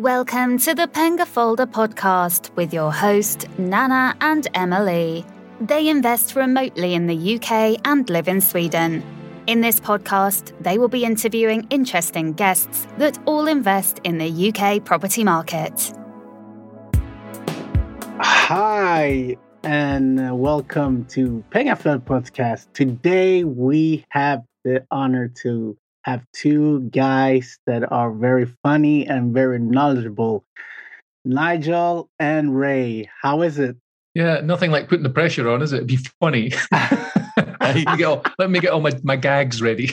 Welcome to the Pengaflödet podcast with your host, Nana and Emily. They invest remotely in the UK and live in Sweden. In this podcast, they will be interviewing interesting guests that all invest in the UK property market. Hi, and welcome to Pengaflödet podcast. Today we have the honor to have two guys that are very funny and very knowledgeable. Nigel and Ray, how is it? Yeah, nothing like putting the pressure on, is it? It'd be funny. let, me all, let me get all my, my gags ready.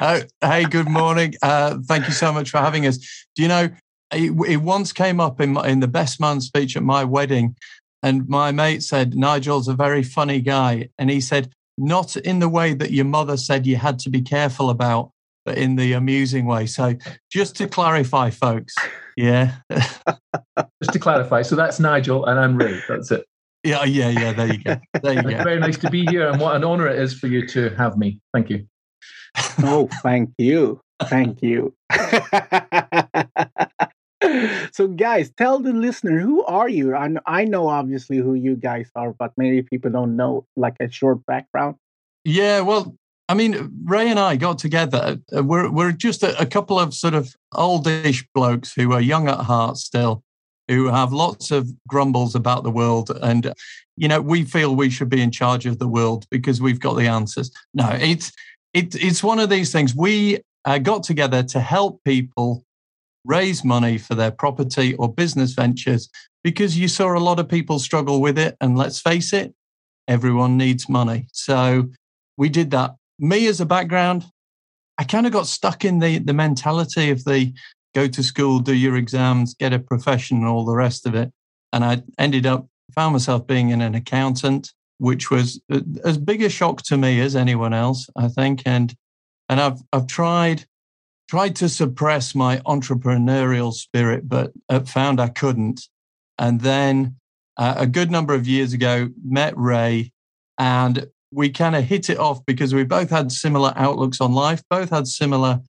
uh, hey, good morning. Uh, thank you so much for having us. Do you know, it, it once came up in, my, in the best man speech at my wedding, and my mate said, Nigel's a very funny guy. And he said, not in the way that your mother said you had to be careful about, but in the amusing way. So just to clarify, folks, yeah. just to clarify, so that's Nigel and I'm Ray. That's it. Yeah, yeah, yeah. There you go. There you go. Very nice to be here, and what an honor it is for you to have me. Thank you. oh, thank you, thank you. so guys tell the listener who are you? I, I know obviously who you guys are but maybe people don't know like a short background. Yeah well i mean ray and i got together uh, we're, we're just a, a couple of sort of oldish blokes who are young at heart still who have lots of grumbles about the world and you know we feel we should be in charge of the world because we've got the answers. No it's it, it's one of these things. We uh, got together to help people raise money for their property or business ventures because you saw a lot of people struggle with it. And let's face it, everyone needs money. So we did that. Me as a background, I kind of got stuck in the, the mentality of the go to school, do your exams, get a profession, and all the rest of it. And I ended up, found myself being an accountant, which was as big a shock to me as anyone else, I think. And and I've I've tried tried to suppress my entrepreneurial spirit, but found I couldn't. And then uh, a good number of years ago, met Ray, and we kind of hit it off because we both had similar outlooks on life, both had similar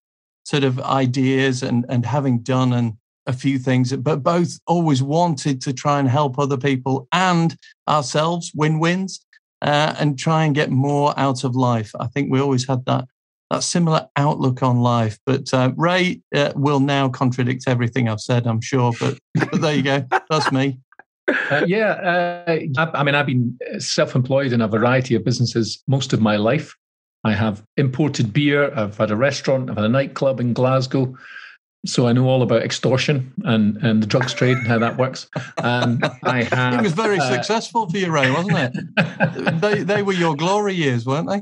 sort of ideas and, and having done and a few things, but both always wanted to try and help other people and ourselves win wins uh, and try and get more out of life. I think we always had that that similar outlook on life. But uh, Ray uh, will now contradict everything I've said, I'm sure. But, but there you go. That's me. Uh, yeah, uh, I, I, mean, I've been self-employed in a variety of businesses most of my life. I have imported beer. I've had a restaurant. I've had a nightclub in Glasgow. So I know all about extortion and, and the drugs trade and how that works. Um, I have, it was very uh, successful for you, Ray, wasn't it? they, they were your glory years, weren't they?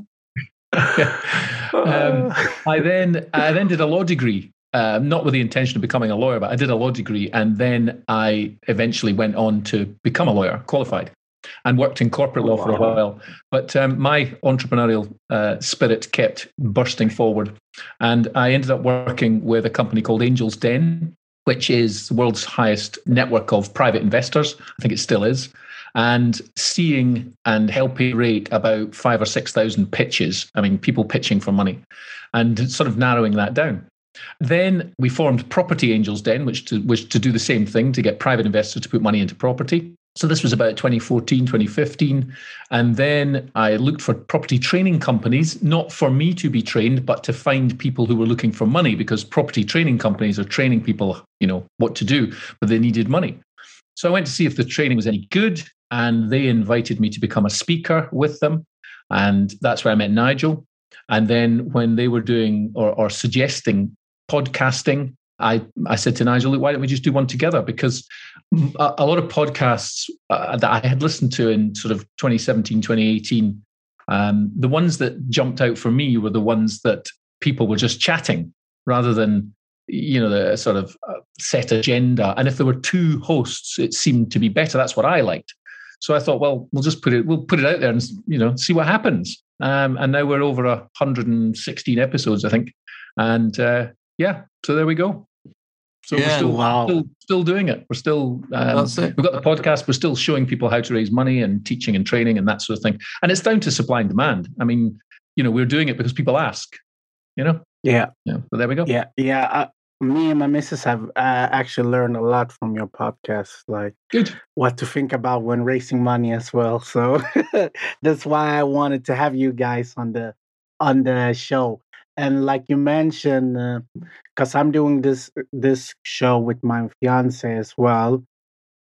um, I then I then did a law degree, uh, not with the intention of becoming a lawyer, but I did a law degree, and then I eventually went on to become a lawyer, qualified, and worked in corporate law oh, wow. for a while. But um, my entrepreneurial uh, spirit kept bursting forward, and I ended up working with a company called Angels Den, which is the world's highest network of private investors. I think it still is and seeing and helping rate about five or 6,000 pitches. I mean, people pitching for money and sort of narrowing that down. Then we formed Property Angels Den, which to, to do the same thing to get private investors to put money into property. So this was about 2014, 2015. And then I looked for property training companies, not for me to be trained, but to find people who were looking for money because property training companies are training people, you know, what to do, but they needed money. So I went to see if the training was any good and they invited me to become a speaker with them. And that's where I met Nigel. And then when they were doing or, or suggesting podcasting, I, I said to Nigel, look, why don't we just do one together? Because a, a lot of podcasts uh, that I had listened to in sort of 2017, 2018, um, the ones that jumped out for me were the ones that people were just chatting rather than you know the sort of uh, set agenda and if there were two hosts it seemed to be better that's what i liked so I thought, well, we'll just put it, we'll put it out there and you know see what happens. Um, and now we're over 116 episodes, I think, and uh, yeah, so there we go. So yeah, we're still, wow. still, still doing it. We're still um, we've got the podcast. We're still showing people how to raise money and teaching and training and that sort of thing. And it's down to supply and demand. I mean, you know, we're doing it because people ask. You know. Yeah. Yeah. So there we go. Yeah. Yeah. Me and my missus have uh, actually learned a lot from your podcast, like Good. what to think about when raising money as well. So that's why I wanted to have you guys on the on the show. And like you mentioned, because I'm doing this this show with my fiance as well,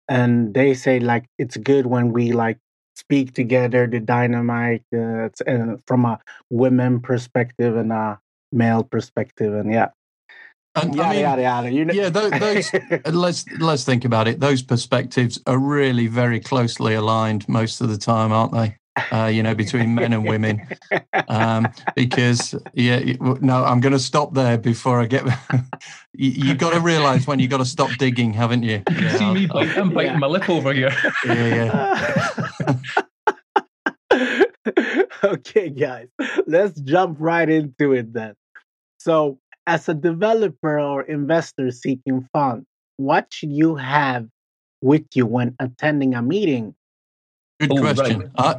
and they say like it's good when we like speak together, the dynamite, uh, it's, uh, from a women perspective and a male perspective, and yeah, And, yada I mean, yada yada. You know, yeah, tho- those. let's let's think about it. Those perspectives are really very closely aligned most of the time, aren't they? Uh, you know, between men and women. Um, because yeah, no, I'm going to stop there before I get. you you got to realize when you got to stop digging, haven't you? You can see me bite, I'm biting Yeah. my lip over here. Yeah, yeah. okay, guys, let's jump right into it then. So, as a developer or investor seeking funds, what should you have with you when attending a meeting? Good Oh, right. question. I,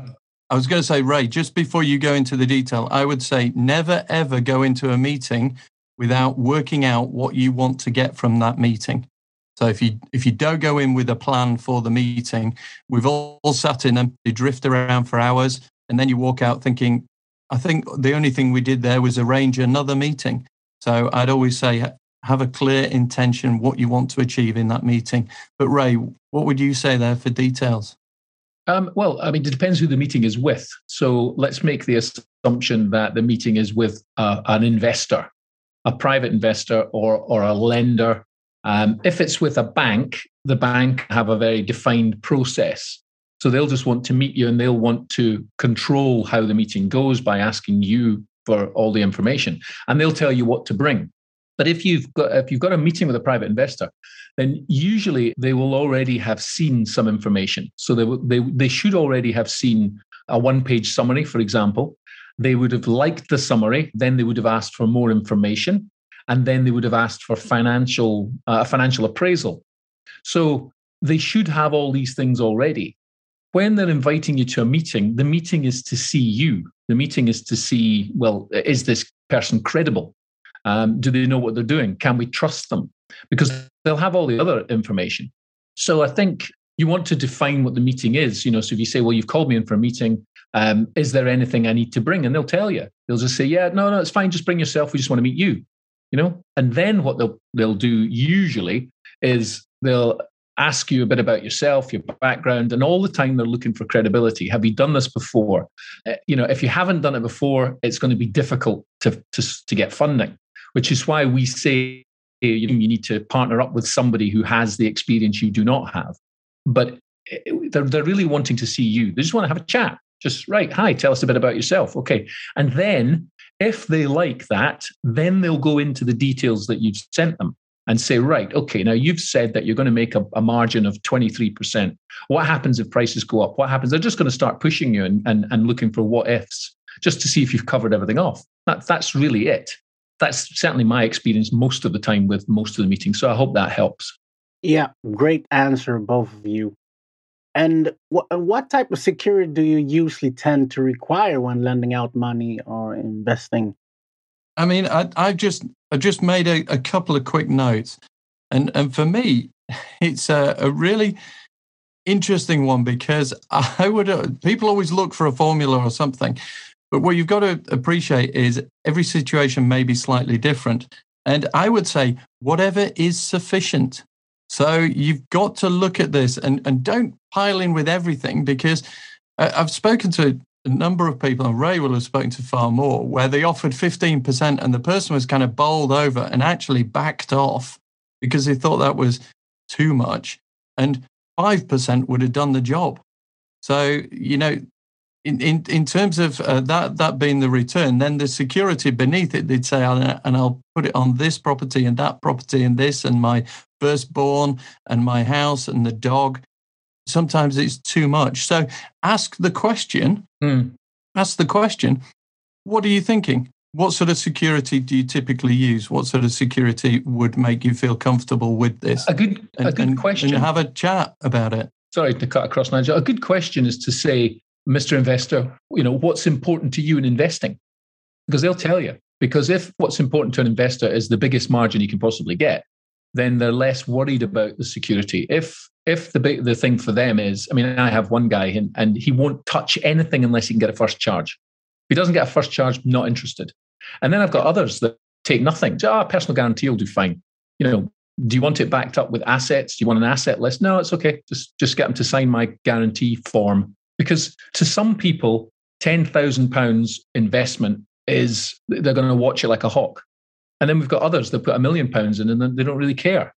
I was going to say, Ray, just before you go into the detail, I would say never ever go into a meeting without working out what you want to get from that meeting. So if you if you don't go in with a plan for the meeting, we've all, all sat in them, they drift around for hours, and then you walk out thinking, I think the only thing we did there was arrange another meeting. So I'd always say have a clear intention what you want to achieve in that meeting. But Ray, what would you say there for details? Um, well, I mean, it depends who the meeting is with. So let's make the assumption that the meeting is with uh, an investor, a private investor, or or a lender. Um, if it's with a bank, the bank have a very defined process. So they'll just want to meet you, and they'll want to control how the meeting goes by asking you for all the information, and they'll tell you what to bring. But if you've got if you've got a meeting with a private investor, then usually they will already have seen some information. So they, they, they should already have seen a one page summary, for example. They would have liked the summary, then they would have asked for more information, and then they would have asked for financial uh, a financial appraisal. So they should have all these things already. When they're inviting you to a meeting, the meeting is to see you. The meeting is to see, well, is this person credible? Um, do they know what they're doing? Can we trust them? Because they'll have all the other information. So I think you want to define what the meeting is. You know, so if you say, "Well, you've called me in for a meeting. Um, is there anything I need to bring?" and they'll tell you. They'll just say, "Yeah, no, no, it's fine. Just bring yourself. We just want to meet you." You know, and then what they'll they'll do usually is they'll ask you a bit about yourself, your background, and all the time they're looking for credibility. Have you done this before? Uh, you know, if you haven't done it before, it's going to be difficult to to, to get funding, which is why we say you, know, you need to partner up with somebody who has the experience you do not have. But eh, they're, they're really wanting to see you. They just want to have a chat. Just right, hi, tell us a bit about yourself. Okay. And then if they like that, then they'll go into the details that you've sent them and say, right, okay, now you've said that you're going to make a, a margin of 23%. What happens if prices go up? What happens? They're just going to start pushing you and, and, and looking for what ifs just to see if you've covered everything off. That, that's really it. That's certainly my experience most of the time with most of the meetings. So I hope that helps. Yeah, great answer, both of you. And what what type of security do you usually tend to require when lending out money or investing? I mean, I, I just I just made a, a couple of quick notes, and and for me, it's a, a really interesting one because I would uh, people always look for a formula or something, but what you've got to appreciate is every situation may be slightly different, and I would say whatever is sufficient. So you've got to look at this and and don't pile in with everything because I've spoken to a number of people, and Ray will have spoken to far more, where they offered 15% and the person was kind of bowled over and actually backed off because they thought that was too much. And 5% would have done the job. So, you know, in, in, in terms of uh, that, that being the return, then the security beneath it, they'd say, "And- and I'll put it on this property and that property and this and my firstborn and my house and the dog. Sometimes it's too much. So ask the question Hmm. ask the question what are you thinking what sort of security do you typically use what sort of security would make you feel comfortable with this A good, and, a good and- question. and have a chat about it Sorry to cut across, Nigel. A good question is to say, Mr. Investor, you know, what's important to you in investing? Because they'll tell you. Because if what's important to an investor is the biggest margin you can possibly get, then they're less worried about the security. If if the big the thing for them is, I mean, I have one guy and, and he won't touch anything unless he can get a first charge. If he doesn't get a first charge, not interested. And then I've got others that take nothing. Ah, oh, personal guarantee will do fine. You know, do you want it backed up with assets? Do you want an asset list? No, it's okay. Just just get them to sign my guarantee form. Because to some people, ten thousand pounds investment is they're going to watch it like a hawk. And then we've got others that put a million pounds in and they don't really care.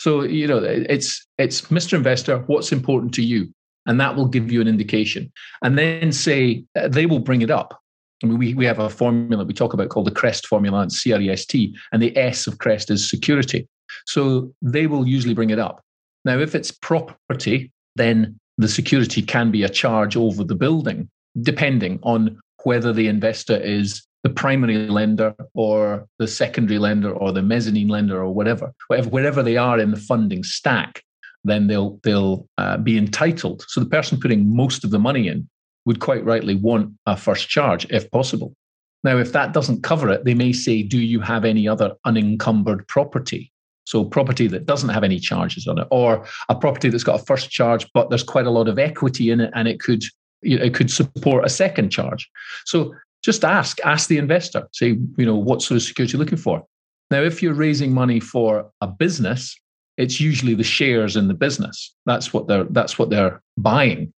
So you know, it's it's Mr. Investor, what's important to you, and that will give you an indication. And then say uh, they will bring it up. I mean, we we have a formula we talk about called the CREST formula, and C R E S T, and the S of CREST is security. So they will usually bring it up. Now, if it's property, then the security can be a charge over the building, depending on whether the investor is the primary lender or the secondary lender or the mezzanine lender or whatever, whatever wherever they are in the funding stack, then they'll they'll uh, be entitled. So the person putting most of the money in would quite rightly want a first charge if possible. Now, if that doesn't cover it, they may say, "Do you have any other unencumbered property?" So property that doesn't have any charges on it, or a property that's got a first charge, but there's quite a lot of equity in it, and it could it could support a second charge. So just ask, ask the investor, say, you know, what sort of security you're looking for. Now, if you're raising money for a business, it's usually the shares in the business. That's what they're that's what they're buying.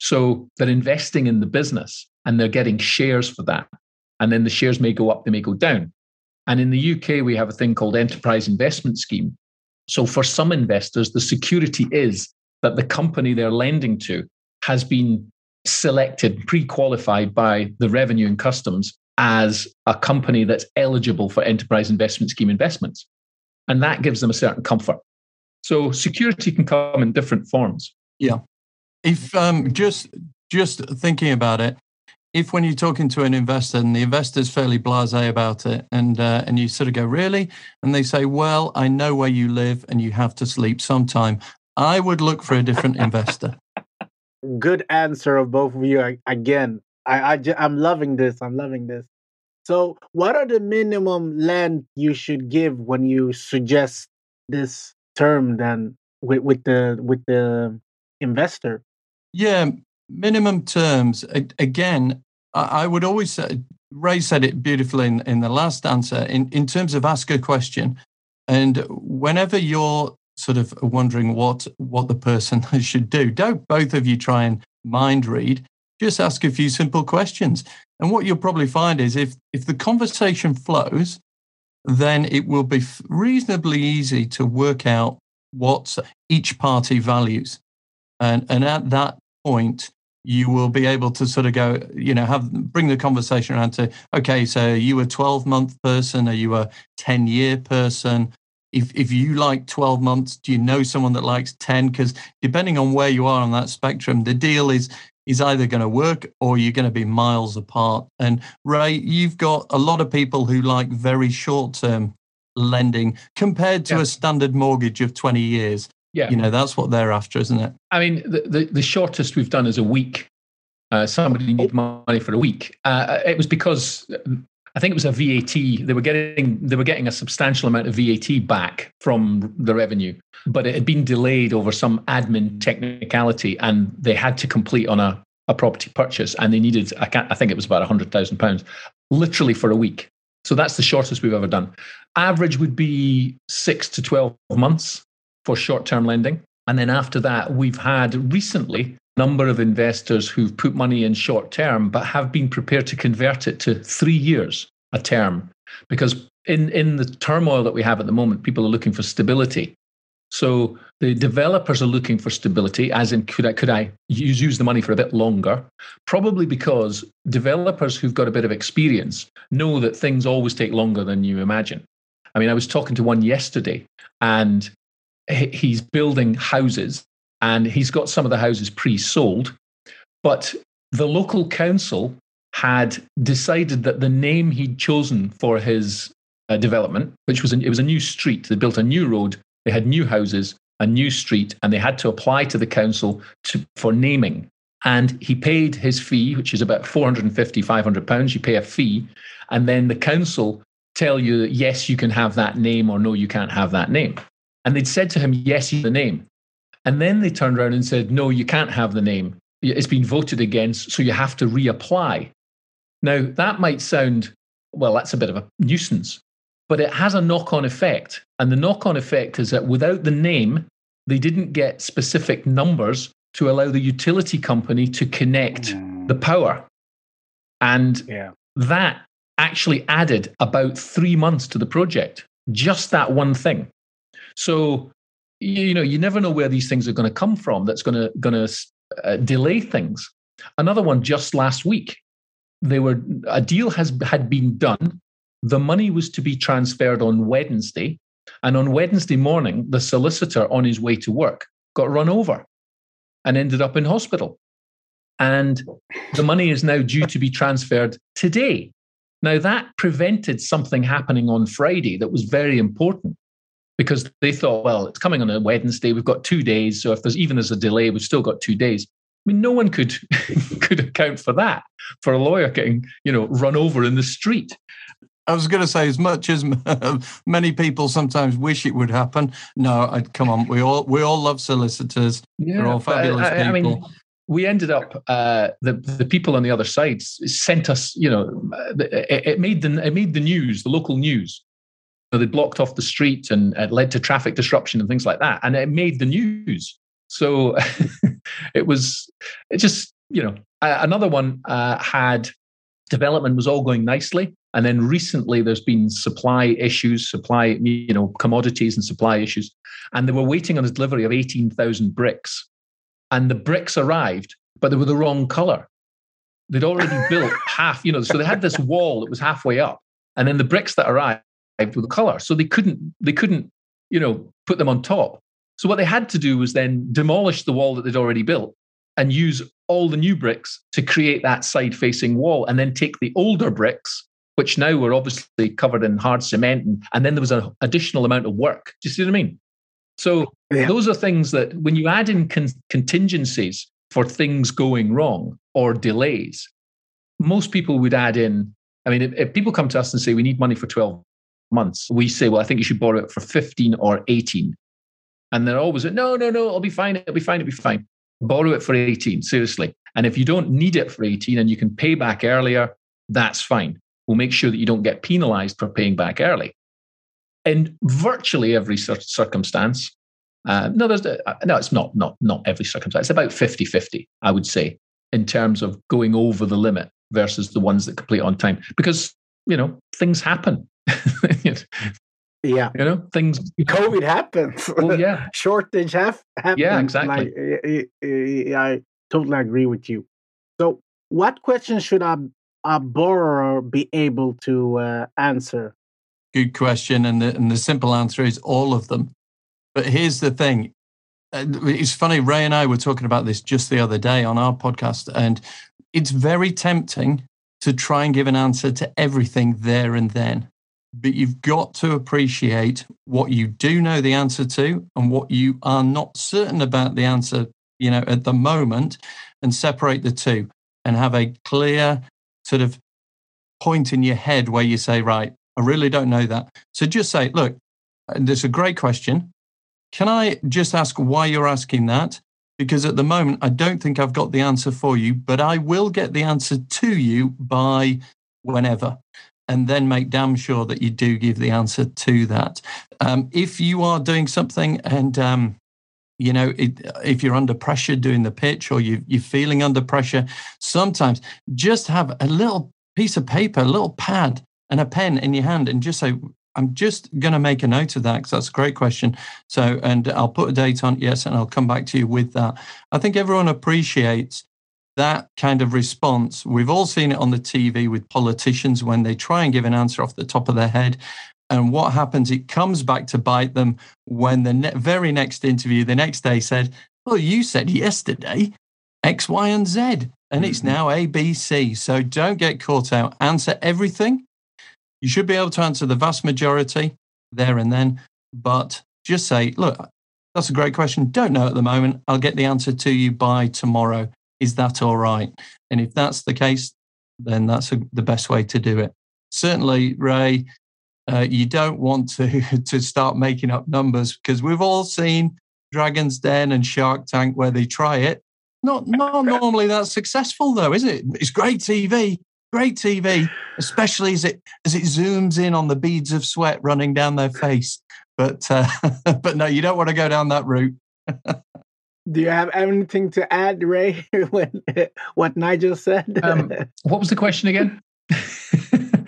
So they're investing in the business and they're getting shares for that. And then the shares may go up, they may go down. And in the UK, we have a thing called enterprise investment scheme. So for some investors, the security is that the company they're lending to has been selected, pre qualified by the revenue and customs as a company that's eligible for enterprise investment scheme investments. And that gives them a certain comfort. So security can come in different forms. Yeah. If um, just just thinking about it, if when you're talking to an investor and the investor's fairly blasé about it, and uh, and you sort of go really, and they say, "Well, I know where you live, and you have to sleep sometime," I would look for a different investor good answer of both of you. again, I, I I'm loving this. I'm loving this. So, what are the minimum land you should give when you suggest this term then with, with the with the investor? Yeah, minimum terms. Again, I would always say, Ray said it beautifully in, in the last answer. In in terms of ask a question, and whenever you're sort of wondering what what the person should do, don't both of you try and mind read. Just ask a few simple questions. And what you'll probably find is if if the conversation flows, then it will be reasonably easy to work out what each party values. And and at that point, you will be able to sort of go, you know, have bring the conversation around to, okay, so are you a 12 month person? Are you a 10 year person? If if you like 12 months do you know someone that likes 10 because depending on where you are on that spectrum the deal is is either going to work or you're going to be miles apart. And ray you've got a lot of people who like very short term lending compared to yeah. a standard mortgage of 20 years. Yeah. You know that's what they're after isn't it? I mean the, the, the shortest we've done is a week. Uh, somebody needed money for a week. Uh, it was because I think it was a VAT. They were getting they were getting a substantial amount of VAT back from the revenue, but it had been delayed over some admin technicality, and they had to complete on a, a property purchase, and they needed I, can't, I think it was about hundred thousand pounds, literally for a week. So that's the shortest we've ever done. Average would be six to twelve months for short term lending, and then after that, we've had recently number of investors who've put money in short term but have been prepared to convert it to three years a term. Because in in the turmoil that we have at the moment people are looking for stability. So the developers are looking for stability as in could i could i use, use the money for a bit longer? Probably because developers who've got a bit of experience know that things always take longer than you imagine. I mean i was talking to one yesterday and he's building houses and he's got some of the houses pre-sold but the local council had decided that the name he'd chosen for his uh, development which was a, it was a new street they built a new road they had new houses a new street and they had to apply to the council to, for naming and he paid his fee which is about 450 500 pounds you pay a fee and then the council tell you that yes, you can have that name, or no, you can't have that name. And they'd said to him, yes, the name. And then they turned around and said, no, you can't have the name. It's been voted against, so you have to reapply. Now, that might sound, well, that's a bit of a nuisance, but it has a knock on effect. And the knock on effect is that without the name, they didn't get specific numbers to allow the utility company to connect mm. the power. And yeah. that actually added about three months to the project, just that one thing. So, you know, you never know where these things are going to come from that's going to, going to uh, delay things. Another one just last week, they were a deal has had been done. The money was to be transferred on Wednesday, and on Wednesday morning, the solicitor on his way to work got run over and ended up in hospital. And the money is now due to be transferred today. Now, that prevented something happening on Friday that was very important because they thought, well, it's coming on a Wednesday. We've got two days. So if there's even there's a delay, we've still got two days. I mean, no one could could account for that for a lawyer getting you know run over in the street. I was going to say, as much as many people sometimes wish it would happen, no, I'd, come on, we all we all love solicitors. Yeah, They're all fabulous I, I, people. I mean, we ended up uh, the the people on the other side sent us. You know, it, it made the it made the news, the local news. So they blocked off the street and it led to traffic disruption and things like that, and it made the news. So it was it just you know another one uh, had development was all going nicely and then recently, there's been supply issues, supply, you know, commodities and supply issues. And they were waiting on the delivery of 18,000 bricks. And the bricks arrived, but they were the wrong color. They'd already built half, you know, so they had this wall that was halfway up. And then the bricks that arrived were the color. So they couldn't, they couldn't, you know, put them on top. So what they had to do was then demolish the wall that they'd already built and use all the new bricks to create that side facing wall and then take the older bricks which now were obviously covered in hard cement. And, and then there was an additional amount of work. Do you see what I mean? So yeah. those are things that when you add in con- contingencies for things going wrong or delays, most people would add in. I mean, if, if people come to us and say, we need money for 12 months, we say, well, I think you should borrow it for 15 or 18. And they're always, no, no, no, it'll be fine. It'll be fine. It'll be fine. Borrow it for 18, seriously. And if you don't need it for 18 and you can pay back earlier, that's fine We'll make sure that you don't get penalized for paying back early. In virtually every circumstance, uh, no, there's, uh, no, it's not, not, not every circumstance. It's about 50 50, I would say, in terms of going over the limit versus the ones that complete on time. Because, you know, things happen. yeah. You know, things. COVID happens. Well, yeah. Shortage have, happens. Yeah, exactly. Like, I, I, I totally agree with you. So, what questions should a, a borrower be able to uh, answer? Good question, and the, and the simple answer is all of them. But here's the thing: uh, it's funny. Ray and I were talking about this just the other day on our podcast, and it's very tempting to try and give an answer to everything there and then. But you've got to appreciate what you do know the answer to and what you are not certain about the answer, you know, at the moment, and separate the two and have a clear sort of point in your head where you say, right, I really don't know that. So just say, look, this is a great question. Can I just ask why you're asking that? Because at the moment, I don't think I've got the answer for you, but I will get the answer to you by whenever. And then make damn sure that you do give the answer to that. Um, if you are doing something and um, you know it, if you're under pressure doing the pitch or you, you're feeling under pressure sometimes just have a little piece of paper a little pad and a pen in your hand and just say i'm just going to make a note of that because that's a great question so and i'll put a date on yes and i'll come back to you with that i think everyone appreciates that kind of response we've all seen it on the tv with politicians when they try and give an answer off the top of their head and what happens? It comes back to bite them when the ne- very next interview, the next day said, Well, you said yesterday X, Y, and Z, and mm-hmm. it's now A, B, C. So don't get caught out. Answer everything. You should be able to answer the vast majority there and then, but just say, Look, that's a great question. Don't know at the moment. I'll get the answer to you by tomorrow. Is that all right? And if that's the case, then that's a, the best way to do it. certainly, Ray, uh, you don't want to to start making up numbers because we've all seen Dragon's Den and Shark Tank where they try it. Not not normally that successful though, is it? It's great TV, great TV, especially as it as it zooms in on the beads of sweat running down their face. But uh, but no, you don't want to go down that route. Do you have anything to add, Ray? when, what Nigel said? Um, what was the question again?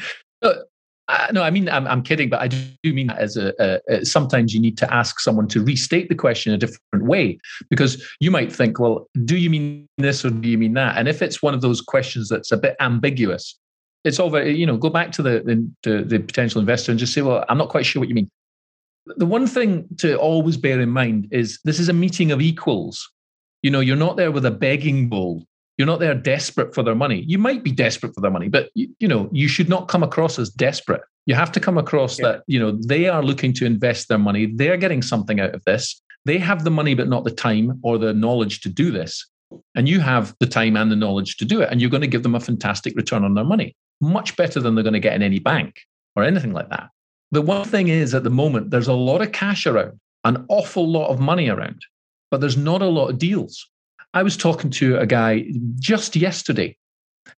Uh, no, I mean I'm, I'm kidding, but I do mean that as a, a, a, sometimes you need to ask someone to restate the question in a different way because you might think, well, do you mean this or do you mean that? And if it's one of those questions that's a bit ambiguous, it's over. You know, go back to the, the the potential investor and just say, well, I'm not quite sure what you mean. The one thing to always bear in mind is this is a meeting of equals. You know, you're not there with a begging bowl you're not there desperate for their money. You might be desperate for their money, but you, you know, you should not come across as desperate. You have to come across yeah. that, you know, they are looking to invest their money. They're getting something out of this. They have the money, but not the time or the knowledge to do this. And you have the time and the knowledge to do it. And you're going to give them a fantastic return on their money, much better than they're going to get in any bank or anything like that. The one thing is at the moment, there's a lot of cash around, an awful lot of money around, but there's not a lot of deals. I was talking to a guy just yesterday.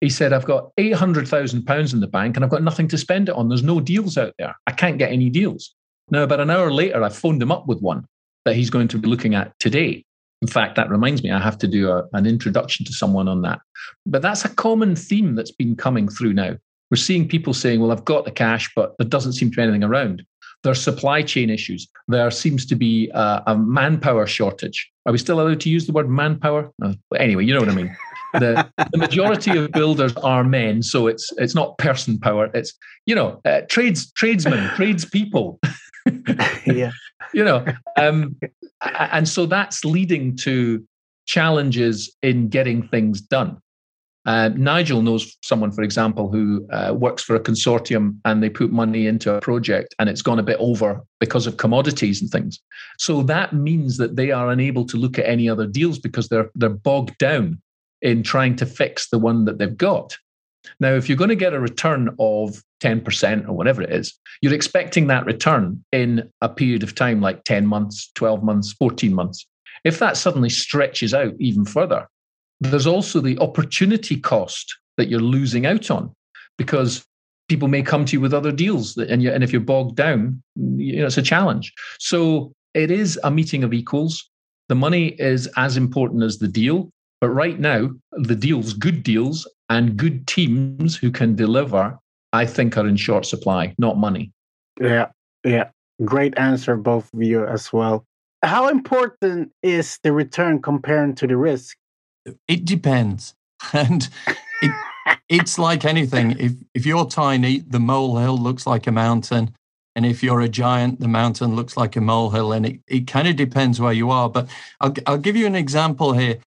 He said, I've got £800,000 in the bank and I've got nothing to spend it on. There's no deals out there. I can't get any deals. Now, about an hour later, I phoned him up with one that he's going to be looking at today. In fact, that reminds me, I have to do a, an introduction to someone on that. But that's a common theme that's been coming through now. We're seeing people saying, well, I've got the cash, but there doesn't seem to be anything around. There are supply chain issues. There seems to be a, a manpower shortage. Are we still allowed to use the word manpower? Uh, anyway, you know what I mean. The, the majority of builders are men, so it's it's not person power. It's you know uh, trades tradesmen, tradespeople. yeah, you know, um, and so that's leading to challenges in getting things done. Uh, Nigel knows someone, for example, who uh, works for a consortium and they put money into a project and it's gone a bit over because of commodities and things. So that means that they are unable to look at any other deals because they're they're bogged down in trying to fix the one that they've got. Now, if you're going to get a return of 10% or whatever it is, you're expecting that return in a period of time like 10 months, 12 months, 14 months. If that suddenly stretches out even further, there's also the opportunity cost that you're losing out on because people may come to you with other deals and, you, and if you're bogged down you know it's a challenge. So it is a meeting of equals. The money is as important as the deal but right now the deals good deals and good teams who can deliver i think are in short supply not money. Yeah yeah. Great answer both of you as well. How important is the return compared to the risk it depends. And it, it's like anything. If, if you're tiny, the molehill looks like a mountain. And if you're a giant, the mountain looks like a molehill. And it, it kind of depends where you are. But I'll, I'll give you an example here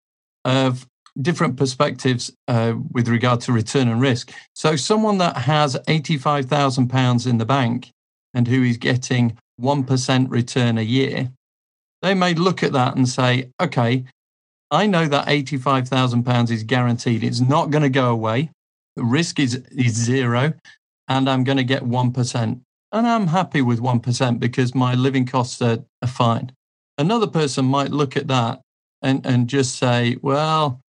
of different perspectives uh, with regard to return and risk. So, someone that has £85,000 in the bank and who is getting 1% return a year, they may look at that and say, okay, I know that £85,000 is guaranteed. It's not going to go away. The risk is, is zero, and I'm going to get 1%. And I'm happy with 1% because my living costs are, are fine. Another person might look at that and, and just say, well,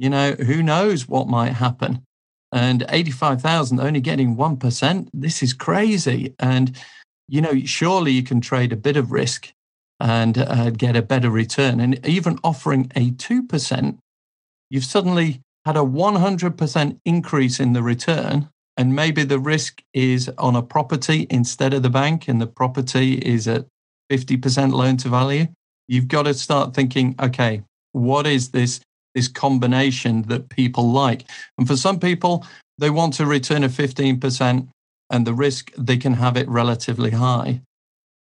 you know, who knows what might happen? And 85,000 only getting 1%, this is crazy. And, you know, surely you can trade a bit of risk and uh, get a better return. And even offering a 2%, you've suddenly had a 100% increase in the return. And maybe the risk is on a property instead of the bank, and the property is at 50% loan to value. You've got to start thinking, okay, what is this, this combination that people like? And for some people, they want to return a 15%, and the risk, they can have it relatively high.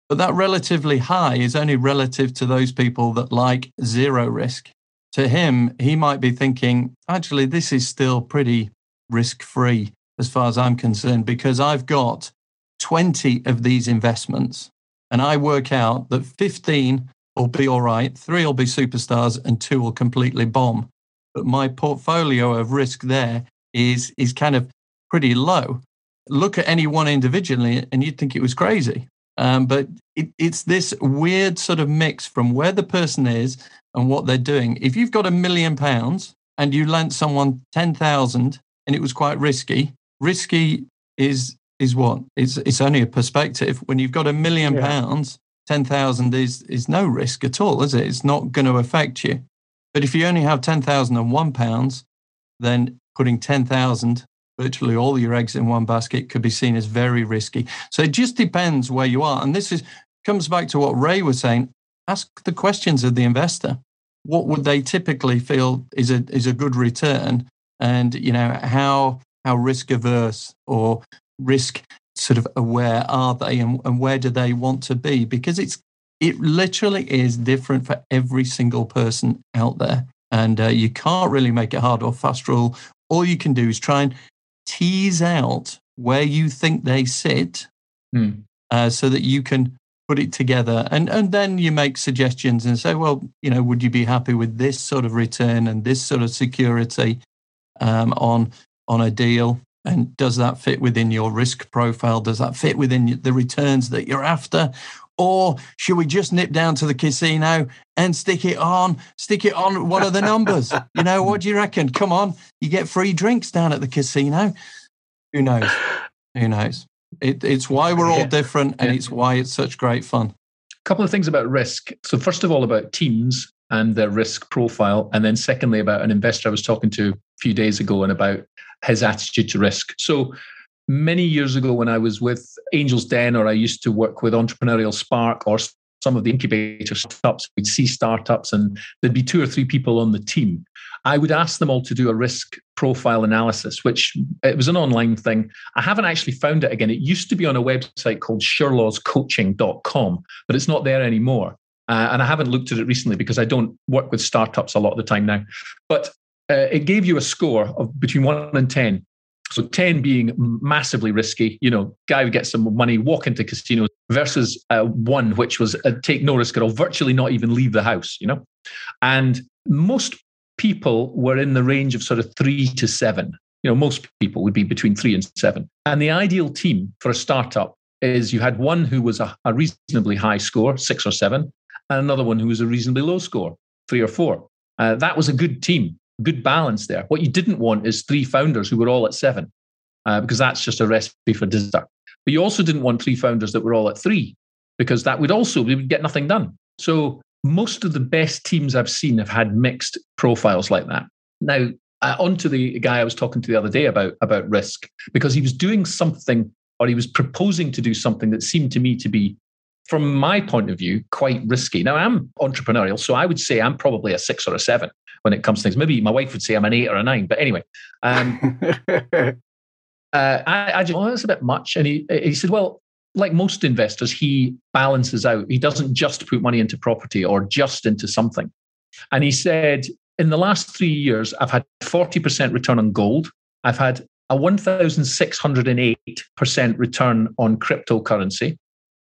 But that relatively high is only relative to those people that like zero risk. To him, he might be thinking, actually, this is still pretty risk free as far as I'm concerned, because I've got 20 of these investments and I work out that 15 will be all right, three will be superstars, and two will completely bomb. But my portfolio of risk there is, is kind of pretty low. look at any one individually and you'd think it was crazy. Um, but it, it's this weird sort of mix from where the person is and what they're doing. If you've got a million pounds and you lent someone 10,000 and it was quite risky, risky is is what? It's, it's only a perspective. When you've got a million pounds, 10,000 is, is no risk at all, is it? It's not going to affect you. But if you only have 10,001 pounds, then putting 10,000 virtually all your eggs in one basket could be seen as very risky. So it just depends where you are. And this is comes back to what Ray was saying. Ask the questions of the investor. What would they typically feel is a is a good return? And you know, how how risk averse or risk sort of aware are they and, and where do they want to be? Because it's it literally is different for every single person out there. And uh, you can't really make it hard or fast rule. All you can do is try and tease out where you think they sit mm. uh, so that you can put it together. And and then you make suggestions and say well you know would you be happy with this sort of return and this sort of security um, on on a deal? And does that fit within your risk profile? Does that fit within the returns that you're after or should we just nip down to the casino and stick it on stick it on what are the numbers? You know what do you reckon? Come on you get free drinks down at the casino. Who knows? Who knows? It, it's why we're all yeah. different and yeah. it's why it's such great fun. A couple of things about risk. So first of all about teams and their risk profile and then secondly about an investor i was talking to a few days ago and about his attitude to risk. So many years ago when I was with Angels Den or I used to work with Entrepreneurial Spark or some of the incubator startups, we'd see startups and there'd be two or three people on the team. I would ask them all to do a risk profile analysis, which it was an online thing. I haven't actually found it again. It used to be on a website called shirlawscoaching.com, but it's not there anymore. Uh, and I haven't looked at it recently because I don't work with startups a lot of the time now. But uh, it gave you a score of between one and 10 so 10 being massively risky, you know, guy would get some money, walk into casinos versus uh, one, which was uh, take no risk at all, virtually not even leave the house, you know. And most people were in the range of sort of three to seven. You know, most people would be between three and seven. And the ideal team for a startup is you had one who was a, a reasonably high score, six or seven, and another one who was a reasonably low score, three or four. Uh, that was a good team good balance there. What you didn't want is three founders who were all at seven, uh, because that's just a recipe for disaster. But you also didn't want three founders that were all at three, because that would also we would get nothing done. So most of the best teams I've seen have had mixed profiles like that. Now, uh, the guy I was talking to the other day about about risk, because he was doing something or he was proposing to do something that seemed to me to be from my point of view, quite risky. Now, I'm entrepreneurial, so I would say I'm probably a six or a seven when it comes to things. Maybe my wife would say I'm an eight or a nine, but anyway. Um, uh, I, I just, well, that's a bit much. And he, he said, well, like most investors, he balances out. He doesn't just put money into property or just into something. And he said, in the last three years, I've had 40% return on gold. I've had a 1,608% return on cryptocurrency.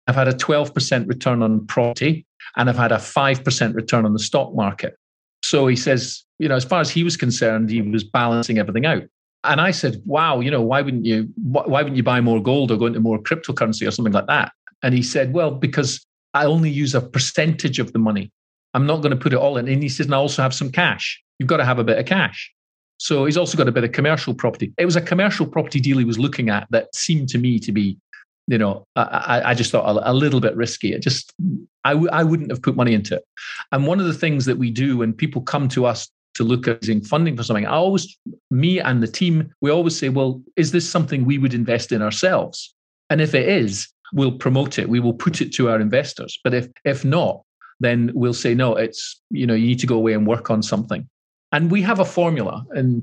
I've had a 12% return on property and I've had a 5% return on the stock market. So he says, you know, as far as he was concerned, he was balancing everything out. And I said, wow, you know, why wouldn't you, why wouldn't you buy more gold or go into more cryptocurrency or something like that? And he said, well, because I only use a percentage of the money. I'm not going to put it all in. And he says, and I also have some cash. You've got to have a bit of cash. So he's also got a bit of commercial property. It was a commercial property deal he was looking at that seemed to me to be you know, I, I just thought a, a, little bit risky. It just, I w- I wouldn't have put money into it. And one of the things that we do when people come to us to look at using funding for something, I always, me and the team, we always say, well, is this something we would invest in ourselves? And if it is, we'll promote it. We will put it to our investors. But if if not, then we'll say, no, it's, you know, you need to go away and work on something. And we have a formula. And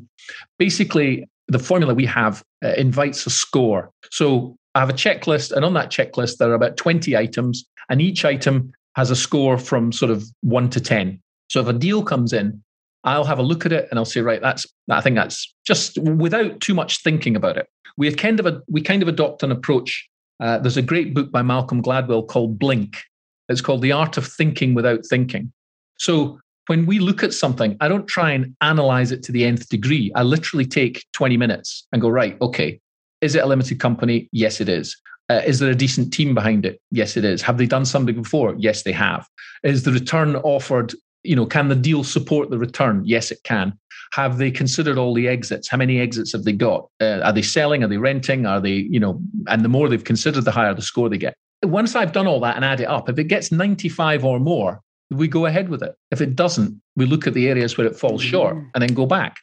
basically, the formula we have uh, invites a score. So I have a checklist, and on that checklist, there are about 20 items, and each item has a score from sort of one to 10. So if a deal comes in, I'll have a look at it and I'll say, right, that's I think that's just without too much thinking about it. We kind of we kind of adopt an approach. Uh, there's a great book by Malcolm Gladwell called Blink. It's called The Art of Thinking Without Thinking. So when we look at something, I don't try and analyze it to the nth degree. I literally take 20 minutes and go, right, okay, Is it a limited company? Yes, it is. Uh, is there a decent team behind it? Yes, it is. Have they done something before? Yes, they have. Is the return offered? You know, can the deal support the return? Yes, it can. Have they considered all the exits? How many exits have they got? Uh, are they selling? Are they renting? Are they, you know, and the more they've considered, the higher the score they get. Once I've done all that and add it up, if it gets 95 or more, we go ahead with it. If it doesn't, we look at the areas where it falls short mm. and then go back.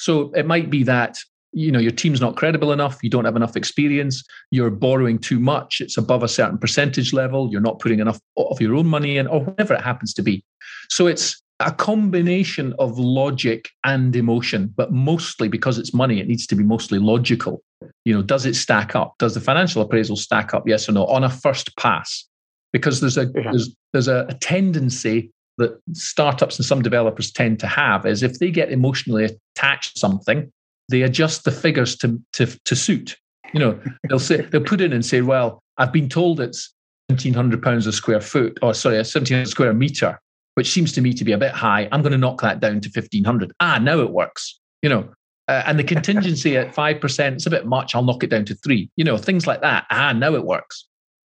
So it might be that you know your team's not credible enough you don't have enough experience you're borrowing too much it's above a certain percentage level you're not putting enough of your own money in or whatever it happens to be. So it's a combination of logic and emotion but mostly because it's money it needs to be mostly logical. You know does it stack up? Does the financial appraisal stack up yes or no on a first pass? Because there's a yeah. there's there's a, a tendency that startups and some developers tend to have is if they get emotionally attached to something they adjust the figures to to, to suit. You know they'll say they'll put in and say well i've been told it's 1700 pounds a square foot or sorry a 1700 square meter which seems to me to be a bit high. I'm going to knock that down to 1500 ah now it works you know. Uh, and the contingency at 5% it's a bit much i'll knock it down to 3 you know things like that. Ah now it works.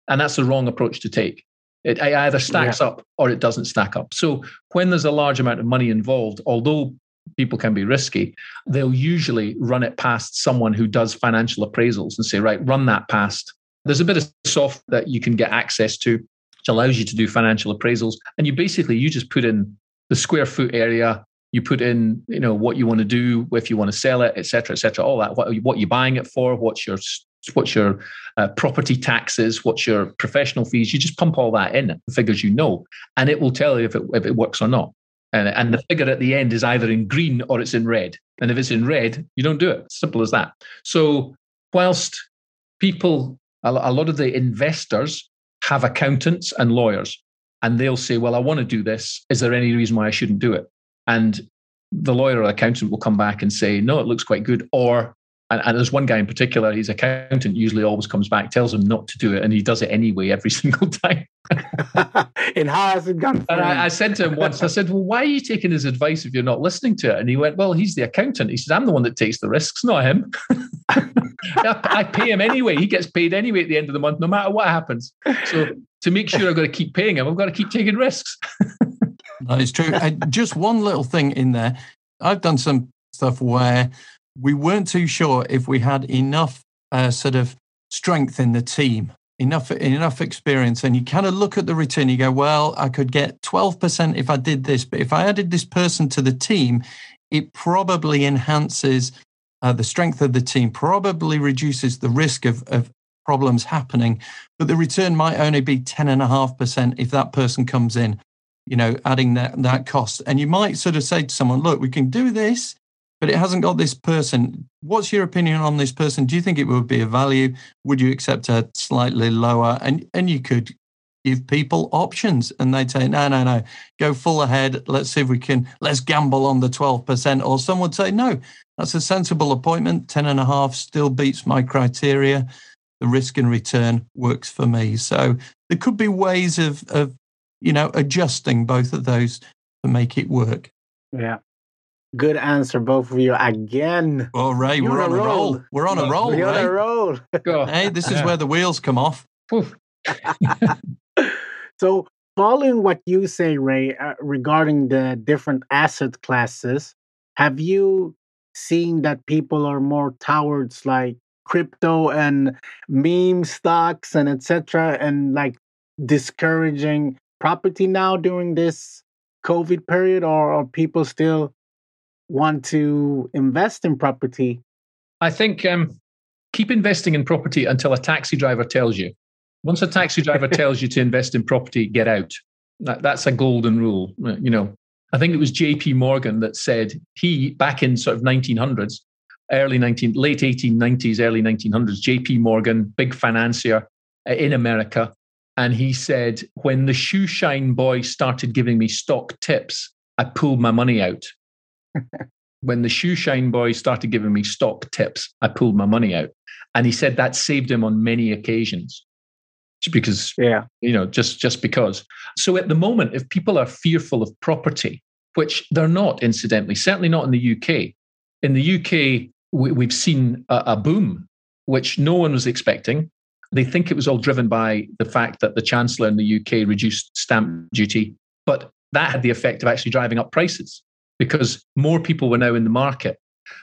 And that's the wrong approach to take. It either stacks yeah. up or it doesn't stack up. So when there's a large amount of money involved, although people can be risky, they'll usually run it past someone who does financial appraisals and say, right, run that past. There's a bit of software that you can get access to, which allows you to do financial appraisals. And you basically you just put in the square foot area, you put in, you know, what you want to do, if you want to sell it, et cetera, et cetera, all that, what, what you're buying it for, what's your what's your uh, property taxes, what's your professional fees. You just pump all that in, the figures you know, and it will tell you if it, if it works or not. And, and the figure at the end is either in green or it's in red. And if it's in red, you don't do it. Simple as that. So, whilst people, a lot of the investors have accountants and lawyers, and they'll say, Well, I want to do this. Is there any reason why I shouldn't do it? And the lawyer or accountant will come back and say, No, it looks quite good. Or and, and, there's one guy in particular, his accountant usually always comes back, tells him not to do it, and he does it anyway every single time. and how has it gone? And I, I, said to him once, I said, Well, why are you taking his advice if you're not listening to it? And he went, Well, he's the accountant. He said, I'm the one that takes the risks, not him. I, I pay him anyway. He gets paid anyway at the end of the month, no matter what happens. So to make sure I've got to keep paying him, I've got to keep taking risks. that is true. I, just one little thing in there. I've done some stuff where we weren't too sure if we had enough uh, sort of strength in the team, enough enough experience, and you kind of look at the return. You go, well, I could get twelve percent if I did this, but if I added this person to the team, it probably enhances uh, the strength of the team, probably reduces the risk of, of problems happening, but the return might only be ten and a half percent if that person comes in. You know, adding that that cost, and you might sort of say to someone, "Look, we can do this." But it hasn't got this person. What's your opinion on this person? Do you think it would be a value? Would you accept a slightly lower? And and you could give people options and they'd say, no, no, no, go full ahead. Let's see if we can, let's gamble on the 12%. Or some would say, no, that's a sensible appointment. 10 and a half still beats my criteria. The risk and return works for me. So there could be ways of, of you know, adjusting both of those to make it work. Yeah. Good answer, both of you again. All right, You're we're on a roll. roll. We're on a roll. We're on a roll. hey, this is where the wheels come off. so, following what you say, Ray, uh, regarding the different asset classes, have you seen that people are more towards like crypto and meme stocks and etc. and like discouraging property now during this COVID period, or are people still want to invest in property? I think um, keep investing in property until a taxi driver tells you. Once a taxi driver tells you to invest in property, get out. That, that's a golden rule. Uh, you know, I think it was J.P. Morgan that said he back in sort of 1900s, early 19, late 1890s, early 1900s. J.P. Morgan, big financier uh, in America, and he said when the shoe shine boy started giving me stock tips, I pulled my money out when the shoe shine boy started giving me stock tips, I pulled my money out. And he said that saved him on many occasions. Just Because, yeah, you know, just just because. So at the moment, if people are fearful of property, which they're not, incidentally, certainly not in the UK. In the UK, we, have seen a, a boom which no one was expecting. They think it was all driven by the fact that the Chancellor in the UK reduced stamp duty, but that had the effect of actually driving up prices because more people were now in the market.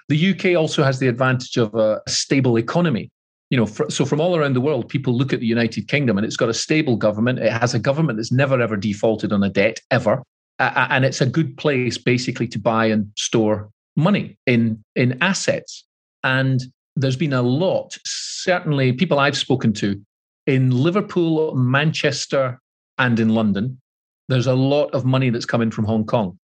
The UK also has the advantage of a stable economy. You know, so from all around the world, people look at the United Kingdom and it's got a stable government. It has a government that's never ever defaulted on a debt ever, uh, and it's a good place basically to buy and store money in in assets. And there's been a lot, certainly people I've spoken to in Liverpool, Manchester, and in London. There's a lot of money that's coming from Hong Kong.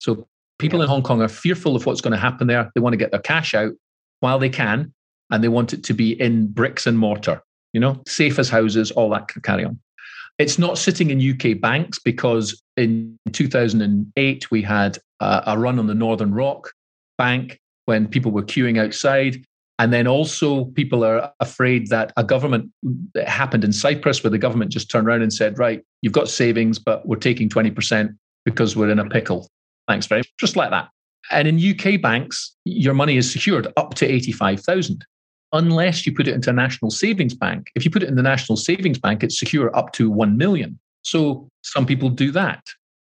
So people yeah. in Hong Kong are fearful of what's going to happen there. They want to get their cash out while they can, and they want it to be in bricks and mortar, you know, safe as houses, all that can carry on. It's not sitting in UK banks because in 2008 we had a, a run on the Northern Rock Bank when people were queuing outside. And then also, people are afraid that a government it happened in Cyprus where the government just turned around and said, right, you've got savings, but we're taking 20% because we're in a pickle. Thanks very much. Just like that. And in UK banks, your money is secured up to 85,000 unless you put it into a national savings bank. If you put it in the national savings bank, it's secure up to 1 million. So some people do that.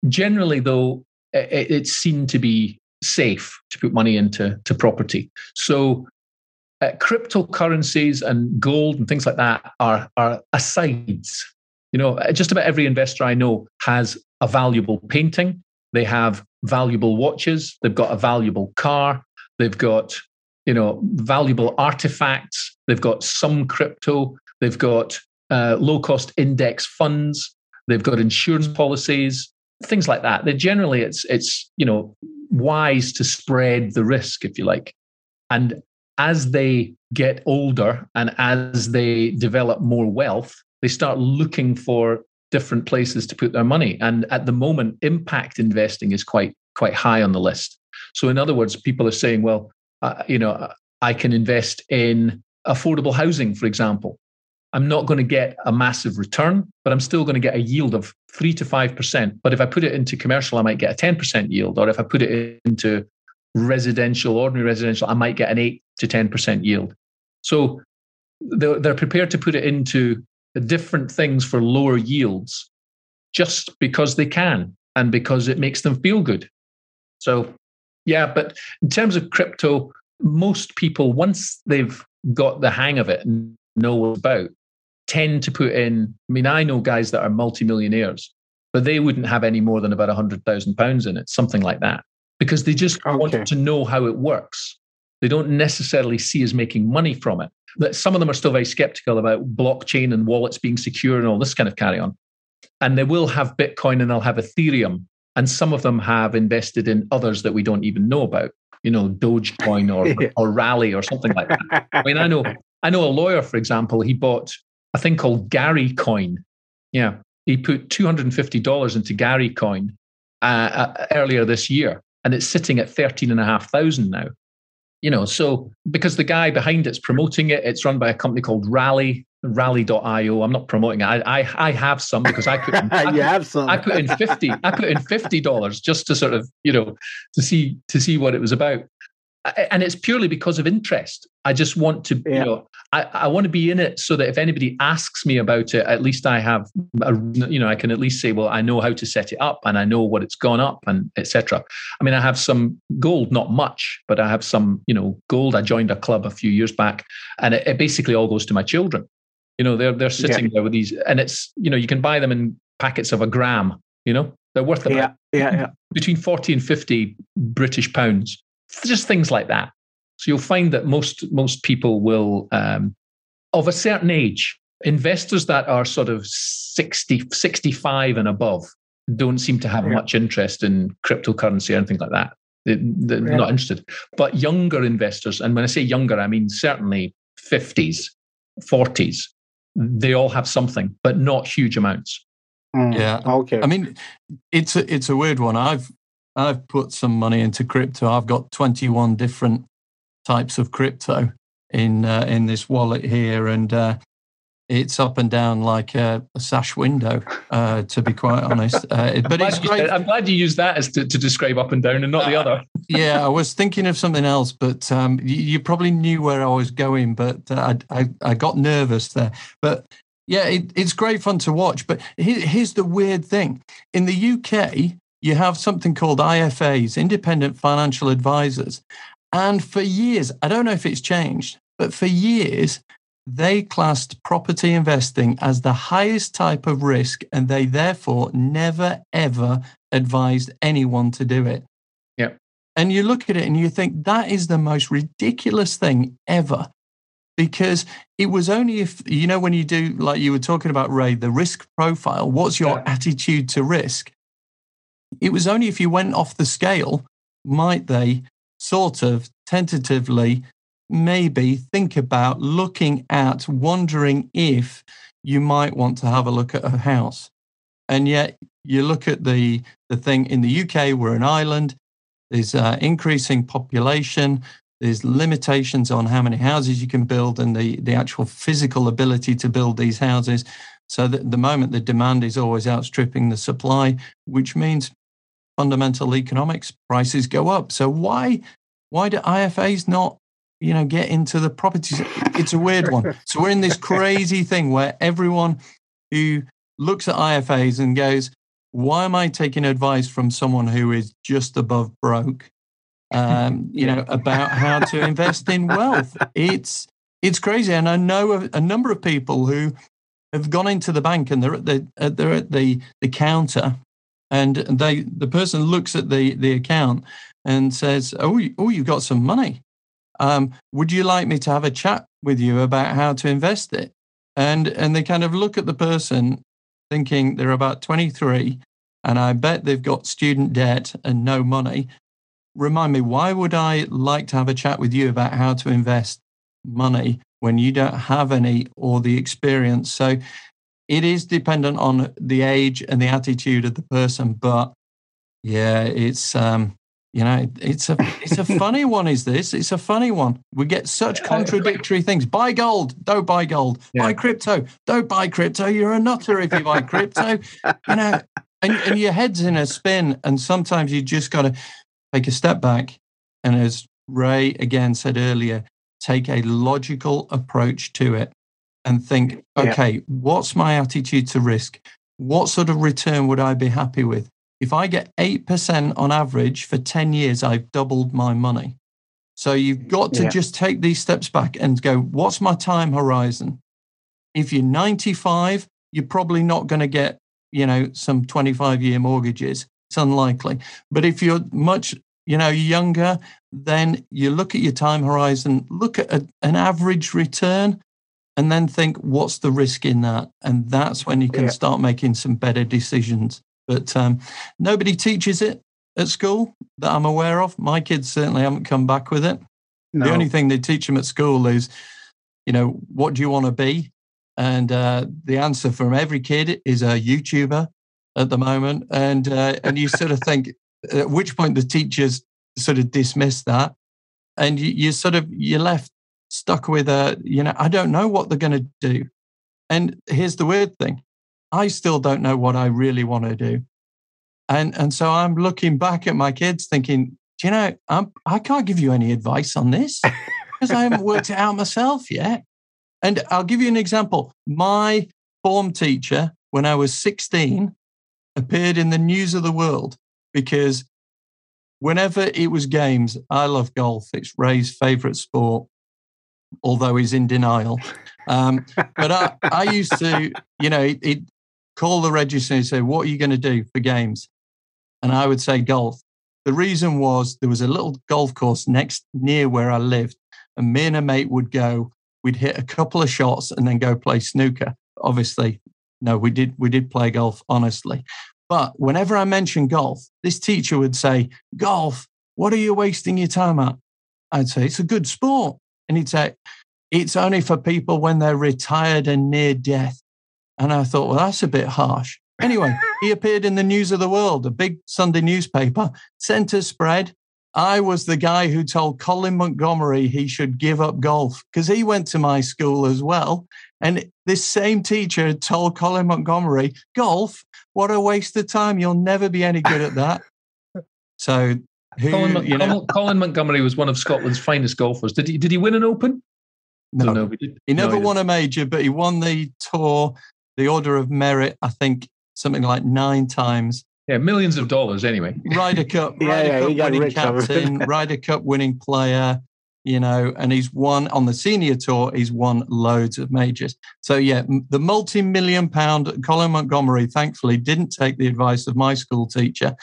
Generally, though, it's seen to be safe to put money into to property. So uh, cryptocurrencies and gold and things like that are are asides. You know, just about every investor I know has a valuable painting. They have valuable watches. They've got a valuable car. They've got you know valuable artifacts. They've got some crypto. They've got uh, low cost index funds. They've got insurance policies, things like that. They generally it's it's you know wise to spread the risk, if you like. And as they get older and as they develop more wealth, they start looking for different places to put their money. And at the moment, impact investing is quite quite high on the list. So, in other words, people are saying, well, uh, you know, I can invest in affordable housing, for example. I'm not going to get a massive return, but I'm still going to get a yield of three to five percent. But if I put it into commercial, I might get a 10% yield. Or if I put it into residential, ordinary residential, I might get an eight to 10% yield. So they're prepared to put it into different things for lower yields just because they can and because it makes them feel good. So, yeah, but in terms of crypto, most people, once they've got the hang of it and know what about, tend to put in. I mean, I know guys that are multimillionaires, but they wouldn't have any more than about a hundred thousand pounds in it, something like that, because they just okay. want to know how it works. They don't necessarily see as making money from it. But some of them are still very skeptical about blockchain and wallets being secure and all this kind of carry on. And they will have Bitcoin and they'll have Ethereum. And some of them have invested in others that we don't even know about, you know, Dogecoin or, or Rally or something like that. I mean, I know I know a lawyer, for example, he bought a thing called Gary Coin. Yeah, he put two hundred and fifty dollars into Gary Coin uh, uh, earlier this year, and it's sitting at thirteen and a half thousand now. You know, so because the guy behind it's promoting it, it's run by a company called Rally, Rally.io. I'm not promoting it. I I, I have some because I put in, I you put, have some. I put in fifty. I put in fifty dollars just to sort of you know to see to see what it was about and it's purely because of interest. I just want to, yeah. you know, I, I want to be in it so that if anybody asks me about it, at least I have, a, you know, I can at least say, well, I know how to set it up and I know what it's gone up and etc. I mean, I have some gold, not much, but I have some, you know, gold. I joined a club a few years back, and it, it basically all goes to my children. You know, they're they're sitting yeah. there with these, and it's you know, you can buy them in packets of a gram. You know, they're worth about yeah, yeah, yeah. between forty and fifty British pounds just things like that. So you'll find that most most people will um, of a certain age, investors that are sort of 60, 65 and above don't seem to have yeah. much interest in cryptocurrency or anything like that. They, are yeah. not interested. But younger investors, and when I say younger, I mean certainly 50s, 40s, they all have something, but not huge amounts. Mm, yeah. Okay. I mean, it's a it's a weird one. I've I've put some money into crypto. I've got 21 different types of crypto in uh, in this wallet here, and uh, it's up and down like a, a sash window, uh, to be quite honest. Uh, but it's great. I'm glad you used that as to, to describe up and down and not the uh, other. yeah, I was thinking of something else, but um, you, you, probably knew where I was going, but uh, I, I, I got nervous there. But yeah, it, it's great fun to watch. But here, here's the weird thing in the UK, you have something called IFAs, independent financial advisors. And for years, I don't know if it's changed, but for years, they classed property investing as the highest type of risk, and they therefore never, ever advised anyone to do it. Yeah. And you look at it and you think that is the most ridiculous thing ever. Because it was only if, you know, when you do, like you were talking about, Ray, the risk profile, what's your yeah. attitude to risk? It was only if you went off the scale might they sort of tentatively maybe think about looking at wondering if you might want to have a look at a house. And yet you look at the, the thing in the UK, we're an island, there's uh, increasing population, there's limitations on how many houses you can build and the, the actual physical ability to build these houses. So that the moment the demand is always outstripping the supply, which means fundamental economics prices go up. So why why do IFAs not you know, get into the properties. It's a weird one. So we're in this crazy thing where everyone who looks at IFAs and goes, why am I taking advice from someone who is just above broke? Um, you know, about how to invest in wealth. It's it's crazy, and I know a, a, number of people who have gone into the bank and they're at the they're at the the counter, and they the person looks at the the account and says, "Oh, oh, you've got some money." um, would you like me to have a chat with you about how to invest it? And, and they kind of look at the person thinking they're about 23 and I bet they've got student debt and no money. Remind me, why would I like to have a chat with you about how to invest money when you don't have any or the experience? So it is dependent on the age and the attitude of the person. But yeah, it's um, you know, it's a it's a funny one. Is this? It's a funny one. We get such contradictory things. Buy gold, don't buy gold. Yeah. Buy crypto, don't buy crypto. You're a nutter if you buy crypto. you know, and, and your head's in a spin. And sometimes you just got to take a step back. And as Ray again said earlier, take a logical approach to it and think, okay, yeah. what's my attitude to risk? What sort of return would I be happy with? If I get 8% on average for 10 years, I've doubled my money. So you've got to yeah. just take these steps back and go, what's my time horizon? If you're 95, you're probably not going to get, you know, some 25 year mortgages. It's unlikely. But if you're much, you know, younger, then you look at your time horizon, look at a, an average return, and then think, what's the risk in that? And that's when you can yeah. start making some better decisions. But um, nobody teaches it at school that I'm aware of. My kids certainly haven't come back with it. No. The only thing they teach them at school is, you know, what do you want to be? And uh, the answer from every kid is a YouTuber at the moment. And uh, and you sort of think at which point the teachers sort of dismiss that, and you, you sort of you're left stuck with a you know I don't know what they're going to do. And here's the weird thing: I still don't know what I really want to do. And, and so I'm looking back at my kids thinking, do you know, I'm, I can't give you any advice on this because I haven't worked it out myself yet. And I'll give you an example. My form teacher, when I was 16, appeared in the news of the world because whenever it was games, I love golf. It's Ray's favorite sport, although he's in denial. Um, but I, I used to, you know, it, it, call the register and say, What are you going to do for games? And I would say golf. The reason was there was a little golf course next near where I lived, and me and a mate would go, we'd hit a couple of shots and then go play snooker. Obviously, no, we did we did play golf, honestly. But whenever I mentioned golf, this teacher would say, Golf, what are you wasting your time at? I'd say, It's a good sport. And he'd say, It's only for people when they're retired and near death. And I thought, well, that's a bit harsh. Anyway, he appeared in the News of the World, a big Sunday newspaper, center spread. I was the guy who told Colin Montgomerie he should give up golf because he went to my school as well. And this same teacher told Colin Montgomerie, golf, what a waste of time. You'll never be any good at that. So who, Colin, you know, Colin Montgomerie was one of Scotland's finest golfers. Did he? Did he win an Open? no, no, he, he never No, won a major, but he won the tour, the Order of Merit, I think something like nine times. Yeah, millions of dollars anyway. Ryder Cup, Yeah, Ryder yeah, Cup got winning rich captain, Ryder Cup winning player, you know, and he's won on the senior tour, he's won loads of majors. So, yeah, the multi million pound Colin Montgomerie, thankfully, didn't take the advice of my school teacher.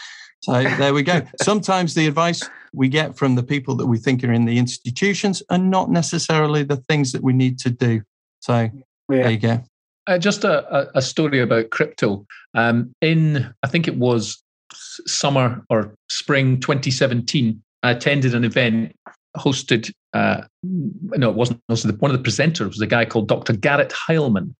So, there we go. Sometimes the advice we get from the people that we think are in the institutions are not necessarily the things that we need to do. So, there you go. Uh, just a, a, a story about crypto. Um, in I think it was summer or spring 2017, I attended an event hosted. Uh, no, it wasn't. hosted. One of the presenters was a guy called Dr. Garrett Heilman.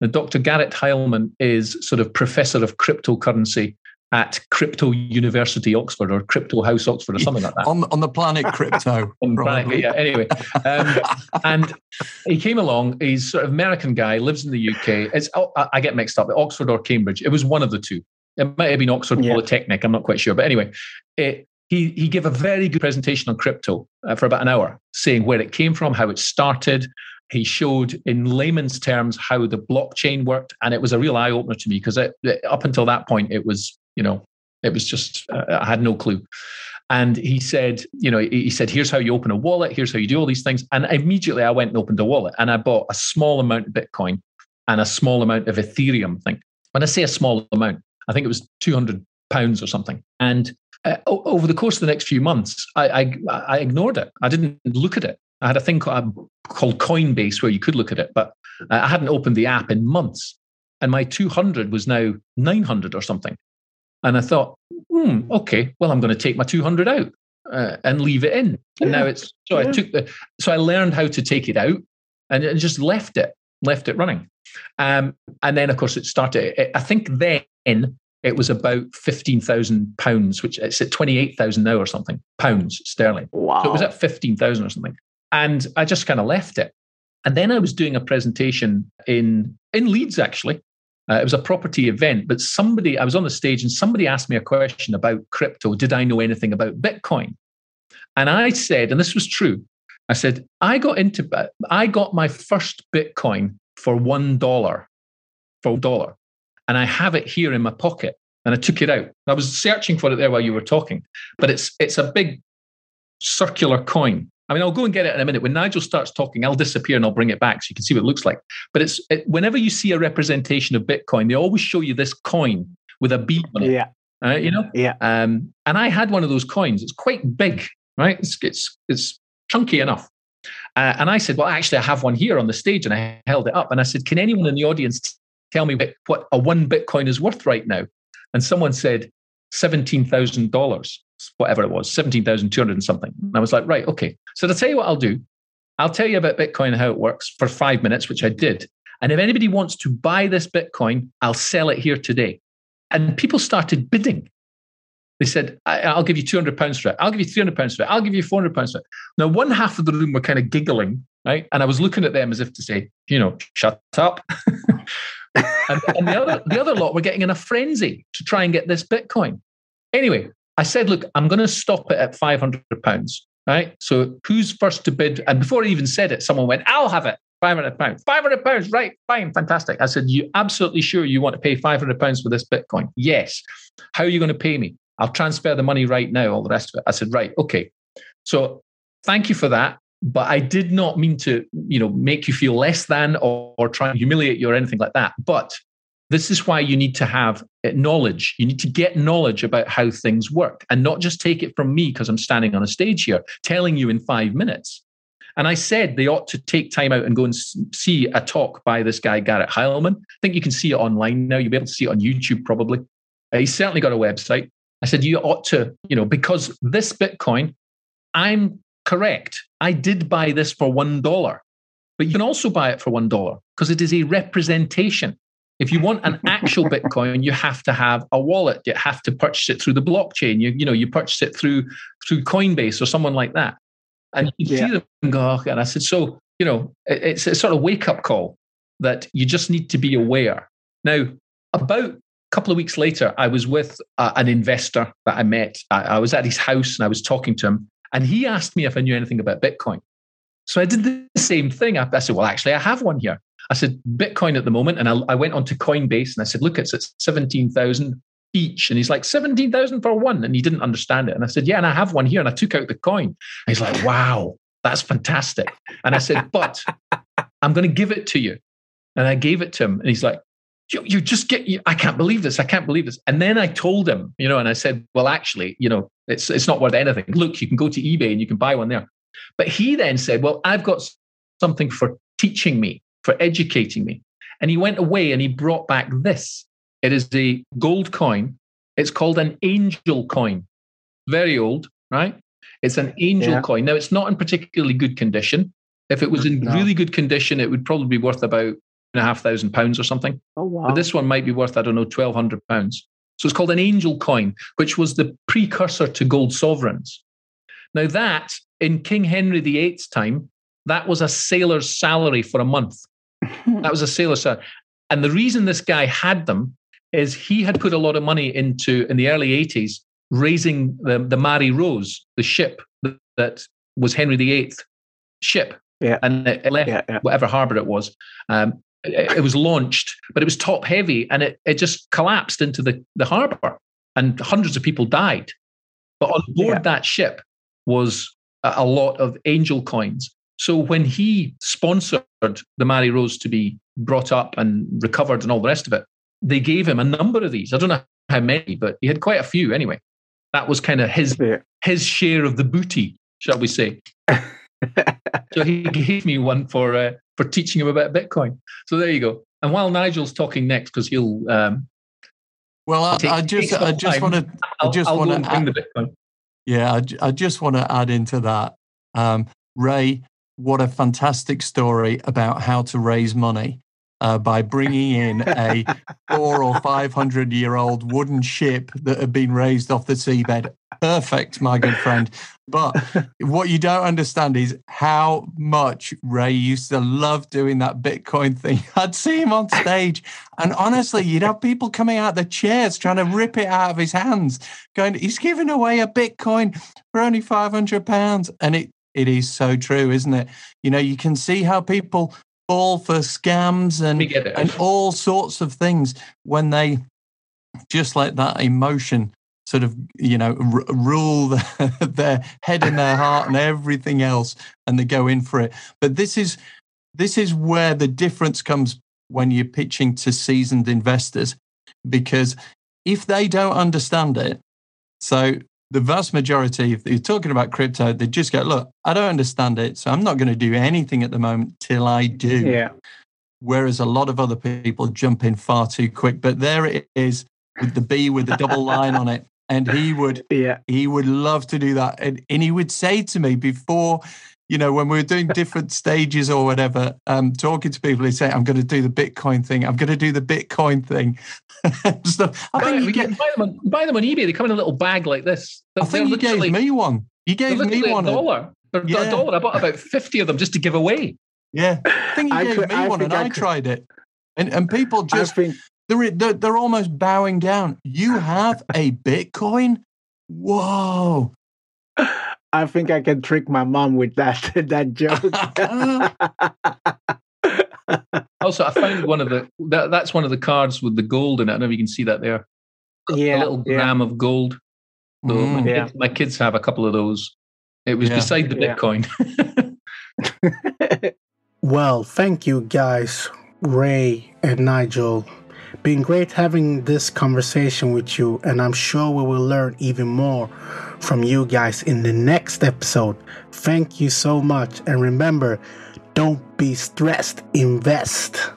Now, Dr. Garrett Heilman is sort of professor of cryptocurrency at Crypto University Oxford or Crypto House Oxford or something like that. On, on the planet crypto. On planet- yeah, anyway, um, and he came along. He's sort of American guy, lives in the UK. It's oh, I I get mixed up, Oxford or Cambridge. It was one of the two. It might have been Oxford Yeah. Polytechnic. I'm not quite sure, but anyway, it, he he gave a very good presentation on crypto uh, for about an hour, saying where it came from, how it started. He showed in layman's terms how the blockchain worked, and it was a real eye opener to me because up until that point, it was you know it was just uh, I had no clue. And he said, you know, he said, here's how you open a wallet, here's how you do all these things. And immediately I went and opened a wallet and I bought a small amount of Bitcoin and a small amount of Ethereum. I think when I say a small amount, I think it was 200 pounds or something. And uh, over the course of the next few months, I, I, I ignored it. I didn't look at it. I had a thing called, called Coinbase where you could look at it, but I hadn't opened the app in months. And my 200 was now 900 or something. And I thought, hmm, okay, well, I'm going to take my 200 out uh, and leave it in. And now it's so I took the so I learned how to take it out and, just left it, left it running. Um, and then of course it started. it- I think then it was about fifteen thousand pounds, which it's at twenty eight thousand now or something pounds sterling. Wow. So it was at 15,000 or something. And I just kind of left it. And then I was doing a presentation in, in Leeds, actually. Uh, it was a property event, but somebody, I was on the stage and somebody asked me a question about crypto. Did I know anything about Bitcoin? And I said, and this was true, I said, I got into, I got my first Bitcoin for $1, for a dollar. And I have it here in my pocket. And I took it out. I was searching for it there while you were talking, but it's it's a big circular coin. I mean, I'll go and get it in a minute. When Nigel starts talking, I'll disappear and I'll bring it back so you can see what it looks like. But it's it, whenever you see a representation of Bitcoin, they always show you this coin with a bead on it. Yeah. uh, you know, Yeah. um, and I had one of those coins. It's quite big, right? It's it's it's chunky enough. Uh, and I said, well, actually, I have one here on the stage, and I held it up. And I said, can anyone in the audience t- tell me what- what a one Bitcoin is worth right now? And someone said seventeen thousand dollars, whatever it was, seventeen thousand two hundred and something. And I was like, right, okay. So to tell you what I'll do, I'll tell you about Bitcoin and how it works for five minutes, which I did. And if anybody wants to buy this Bitcoin, I'll sell it here today. And people started bidding. They said, I- I'll give you 200 pounds for it. I'll give you 300 pounds for it. I'll give you 400 pounds for it. Now, one half of the room were kind of giggling, right? And I was looking at them as if to say, you know, shut up. and, and the other the other lot were getting in a frenzy to try and get this Bitcoin. Anyway, I said, look, I'm going to stop it at 500 pounds, right? So who's first to bid? And before I even said it, someone went, I'll have it. 500 pounds. 500 pounds. Right. Fine. Fantastic. I said, you absolutely sure you want to pay 500 pounds for this Bitcoin? Yes. How are you going to pay me? I'll transfer the money right now, all the rest of it. I said, right. Okay. So thank you for that. But I did not mean to, you know, make you feel less than or, or try and humiliate you or anything like that. But this is why you need to have knowledge. You need to get knowledge about how things work and not just take it from me because I'm standing on a stage here telling you in five minutes. And I said they ought to take time out and go and see a talk by this guy, Garrett Heilman. I think you can see it online now. You'll be able to see it on YouTube probably. Uh, he's certainly got a website. I said, you ought to, you know, because this Bitcoin, I'm correct. I did buy this for $1, but you can also buy it for $1 because it is a representation. If you want an actual Bitcoin, you have to have a wallet. You have to purchase it through the blockchain. You, you know, you purchase it through through Coinbase or someone like that. And you Yeah. see them and go, okay. And I said, so, you know, it- it's a sort of wake up call. that you just need to be aware. Now, about a couple of weeks later, I was with uh, an investor that I met. I, I was at his house and I was talking to him, and he asked me if I knew anything about Bitcoin. So I did the same thing. I, I said, Well, actually, I have one here. I said, Bitcoin at the moment. And I, I went onto Coinbase and I said, Look, it's at 17,000 each. And he's like, 17,000 for one. And he didn't understand it. And I said, Yeah, and I have one here. And I took out the coin. And he's like, Wow, that's fantastic. And I said, But I'm going to give it to you. And I gave it to him. And he's like, you, you just get you, I can't believe this. I can't believe this. And then I told him, you know, and I said, well, actually, you know, it's it's not worth anything. Look, you can go to eBay and you can buy one there. But he then said, well, I've got something for teaching me, for educating me. And he went away and he brought back this. It is a gold coin. It's called an angel coin. Very old, right? It's an angel yeah. coin. Now, it's not in particularly good condition. If it was in no. really good condition, it would probably be worth about and a half thousand pounds or something. Oh wow! But this one might be worth I don't know twelve hundred pounds. So it's called an angel coin, which was the precursor to gold sovereigns. Now that in King Henry VIII's time, that was a sailor's salary for a month. That was a sailor's salary. And the reason this guy had them is he had put a lot of money into in the early 80s raising the, the Mary Rose, the ship that, that was Henry VIII ship. Yeah. And it left yeah, yeah. whatever harbor it was. Um, it, it, was launched, but it was top heavy and it, it just collapsed into the, the harbor and hundreds of people died. But on board that ship was a, a lot of angel coins. So when he sponsored the Mary Rose to be brought up and recovered and all the rest of it, they gave him a number of these. I don't know how many, but he had quite a few anyway. That was kind of his his share of the booty, shall we say? so he gave me one for uh, for teaching him about Bitcoin. So there you go. And while Nigel's talking next, because he'll. Um, well, I, take, I just I just want to I just want to bring the Bitcoin. Yeah, I, I just want to add into that, um, Ray. What a fantastic story about how to raise money uh, by bringing in a four or five hundred year old wooden ship that had been raised off the seabed. Perfect, my good friend. But what you don't understand is how much Ray used to love doing that Bitcoin thing. I'd see him on stage, and honestly, you'd have people coming out of the chairs trying to rip it out of his hands, going, "He's giving away a Bitcoin for only five hundred pounds," and it it is so true, isn't it? You know, you can see how people fall for scams and and all sorts of things when they just let that emotion sort of you know r- rule the, their head and their heart and everything else and they go in for it but this is this is where the difference comes when you're pitching to seasoned investors because if they don't understand it so the vast majority, if you're talking about crypto, they just go, look, I don't understand it. So I'm not going to do anything at the moment till I do. Yeah. Whereas a lot of other people jump in far too quick. But there it is with the B with the double line on it. And he would, yeah, he would love to do that. And, and he would say to me before you know, when we were doing different stages or whatever, um, talking to people, they say, I'm going to do the Bitcoin thing. I'm going to do the Bitcoin thing. Stuff. I think you get, buy, them on, buy them on eBay. They come in a little bag like this. They're, I think you gave me one. You gave me one. A dollar. They're yeah. a dollar. I bought about 50 of them just to give away. Yeah. I think you I gave could, me I one and I, I tried it. And, and people just, think, they're, they're, they're almost bowing down. You have a Bitcoin? Whoa. I think I can trick my mom with that that joke. also, I found one of the that, that's one of the cards with the gold in it. I don't know if you can see that there. Yeah, a little gram yeah. of gold. So mm, my, yeah. kids, my, kids, have a couple of those. It was yeah. beside the Bitcoin. well, thank you guys, Ray and Nigel. Been great having this conversation with you, and I'm sure we will learn even more from you guys in the next episode. Thank you so much. And remember, don't be stressed, invest.